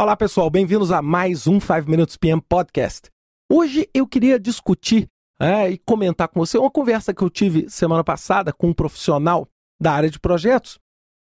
Olá, pessoal, bem-vindos a mais um 5 Minutes PM Podcast. Hoje eu queria discutir é, e comentar com você uma conversa que eu tive semana passada com um profissional da área de projetos.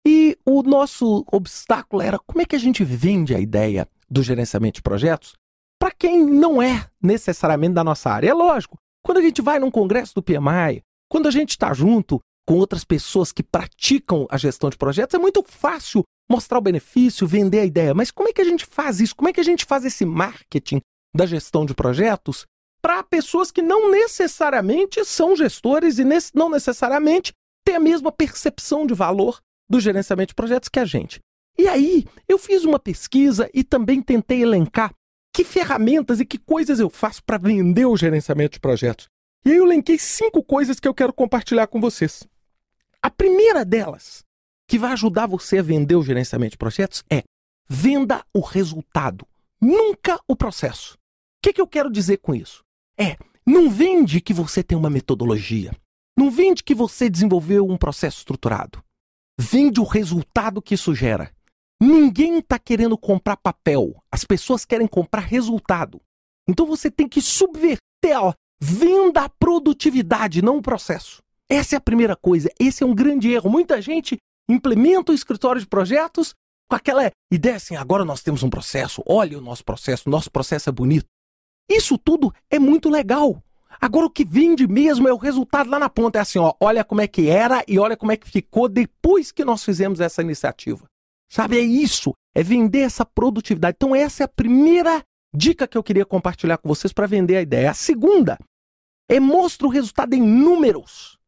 E o nosso obstáculo era como é que a gente vende a ideia do gerenciamento de projetos para quem não é necessariamente da nossa área. É lógico, quando a gente vai num congresso do PMI, quando a gente está junto com outras pessoas que praticam a gestão de projetos, é muito fácil mostrar o benefício, vender a ideia. Mas como é que a gente faz isso? Como é que a gente faz esse marketing da gestão de projetos para pessoas que não necessariamente são gestores e não necessariamente têm a mesma percepção de valor do gerenciamento de projetos que a gente? E aí, eu fiz uma pesquisa e também tentei elencar que ferramentas e que coisas eu faço para vender o gerenciamento de projetos. E aí eu elenquei cinco coisas que eu quero compartilhar com vocês. A primeira delas que vai ajudar você a vender o gerenciamento de projetos é venda o resultado, nunca o processo. O que, que eu quero dizer com isso? É, não vende que você tem uma metodologia, não vende que você desenvolveu um processo estruturado. Vende o resultado que isso gera. Ninguém está querendo comprar papel, as pessoas querem comprar resultado. Então você tem que subverter, ó, venda a produtividade, não o processo. Essa é a primeira coisa. Esse é um grande erro. Muita gente implementa o escritório de projetos com aquela ideia assim: agora nós temos um processo, olha o nosso processo, nosso processo é bonito. Isso tudo é muito legal. Agora o que vende mesmo é o resultado lá na ponta. É assim, ó, olha como é que era e olha como é que ficou depois que nós fizemos essa iniciativa. Sabe, é isso, é vender essa produtividade. Então essa é a primeira dica que eu queria compartilhar com vocês para vender a ideia. A segunda é mostra o resultado em números,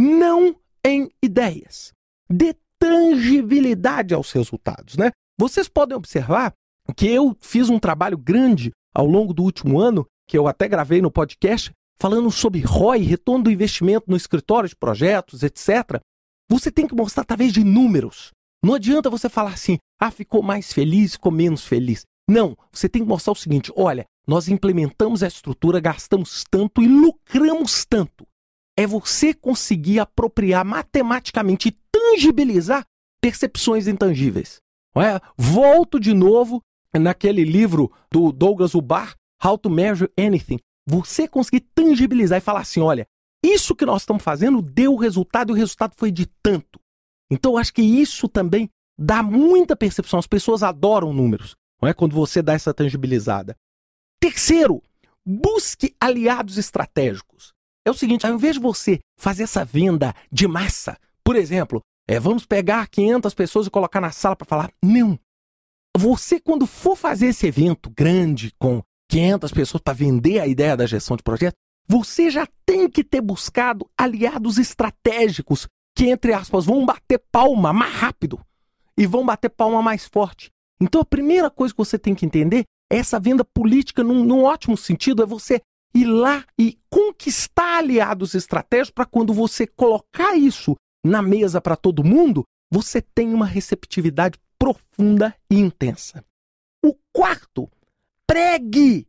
não em ideias dê tangibilidade aos resultados, né? Vocês podem observar que eu fiz um trabalho grande ao longo do último ano, que eu até gravei no podcast, falando sobre ROI, retorno do investimento no escritório de projetos, etc. Você tem que mostrar através de números. Não adianta você falar assim, ah, ficou mais feliz, ficou menos feliz. Não, você tem que mostrar o seguinte: olha, nós implementamos a estrutura, gastamos tanto e lucramos tanto. É você conseguir apropriar matematicamente e tangibilizar percepções intangíveis. É? Volto de novo naquele livro do Douglas Ubar, How to Measure Anything. Você conseguir tangibilizar e falar assim: olha, isso que nós estamos fazendo deu resultado e o resultado foi de tanto. Então, eu acho que isso também dá muita percepção. As pessoas adoram números, não é? Quando você dá essa tangibilizada. Terceiro, busque aliados estratégicos. É o seguinte, ao invés de você fazer essa venda de massa, por exemplo, é, vamos pegar 500 pessoas e colocar na sala para falar. Não. Você, quando for fazer esse evento grande com 500 pessoas para vender a ideia da gestão de projeto, você já tem que ter buscado aliados estratégicos que, entre aspas, vão bater palma mais rápido e vão bater palma mais forte. Então, a primeira coisa que você tem que entender é essa venda política, num, num ótimo sentido, é você ir lá e conquistar aliados estratégicos para quando você colocar isso na mesa para todo mundo, você tem uma receptividade profunda e intensa. O quarto, pregue,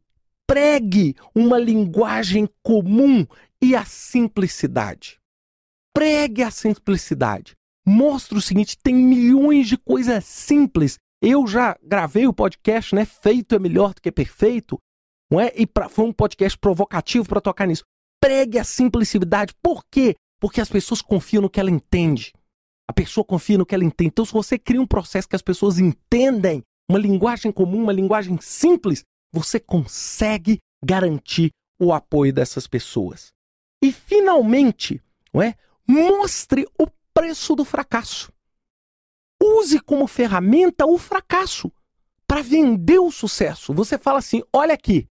pregue uma linguagem comum e a simplicidade. Pregue a simplicidade. Mostre o seguinte: tem milhões de coisas simples. Eu já gravei o podcast, né? Feito é melhor do que perfeito. Não é? E pra, foi um podcast provocativo para tocar nisso. Pregue a simplicidade. Por quê? Porque as pessoas confiam no que ela entende. A pessoa confia no que ela entende. Então, se você cria um processo que as pessoas entendem, uma linguagem comum, uma linguagem simples, você consegue garantir o apoio dessas pessoas. E, finalmente, não é? mostre o preço do fracasso. Use como ferramenta o fracasso para vender o sucesso. Você fala assim: olha aqui,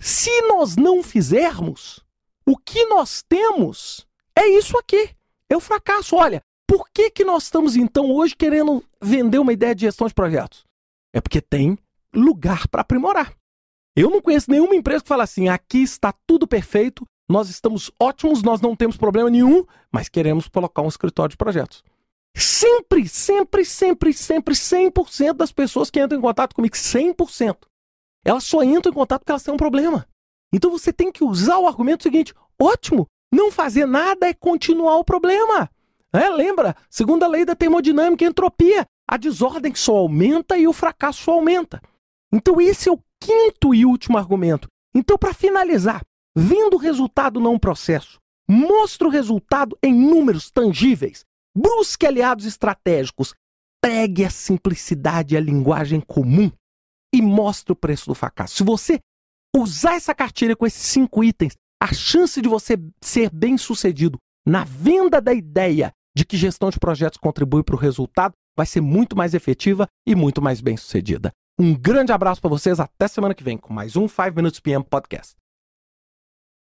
se nós não fizermos, o que nós temos é isso aqui. É o fracasso. Olha, por que, que nós estamos então hoje querendo vender uma ideia de gestão de projetos? É porque tem lugar para aprimorar. Eu não conheço nenhuma empresa que fala assim: aqui está tudo perfeito, nós estamos ótimos, nós não temos problema nenhum, mas queremos colocar um escritório de projetos. Sempre, sempre, sempre, sempre, 100% das pessoas que entram em contato comigo, 100%, elas só entram em contato porque elas têm um problema. Então você tem que usar o argumento seguinte: ótimo, não fazer nada é continuar o problema. É, lembra? Segunda lei da termodinâmica entropia. A desordem só aumenta e o fracasso só aumenta. Então, esse é o quinto e último argumento. Então, para finalizar, vendo o resultado não processo, mostre o resultado em números tangíveis, busque aliados estratégicos, pregue a simplicidade e a linguagem comum e mostre o preço do fracasso. Se você usar essa cartilha com esses cinco itens, a chance de você ser bem sucedido na venda da ideia de que gestão de projetos contribui para o resultado vai ser muito mais efetiva e muito mais bem sucedida. Um grande abraço para vocês, até semana que vem com mais um 5 Minutes PM Podcast.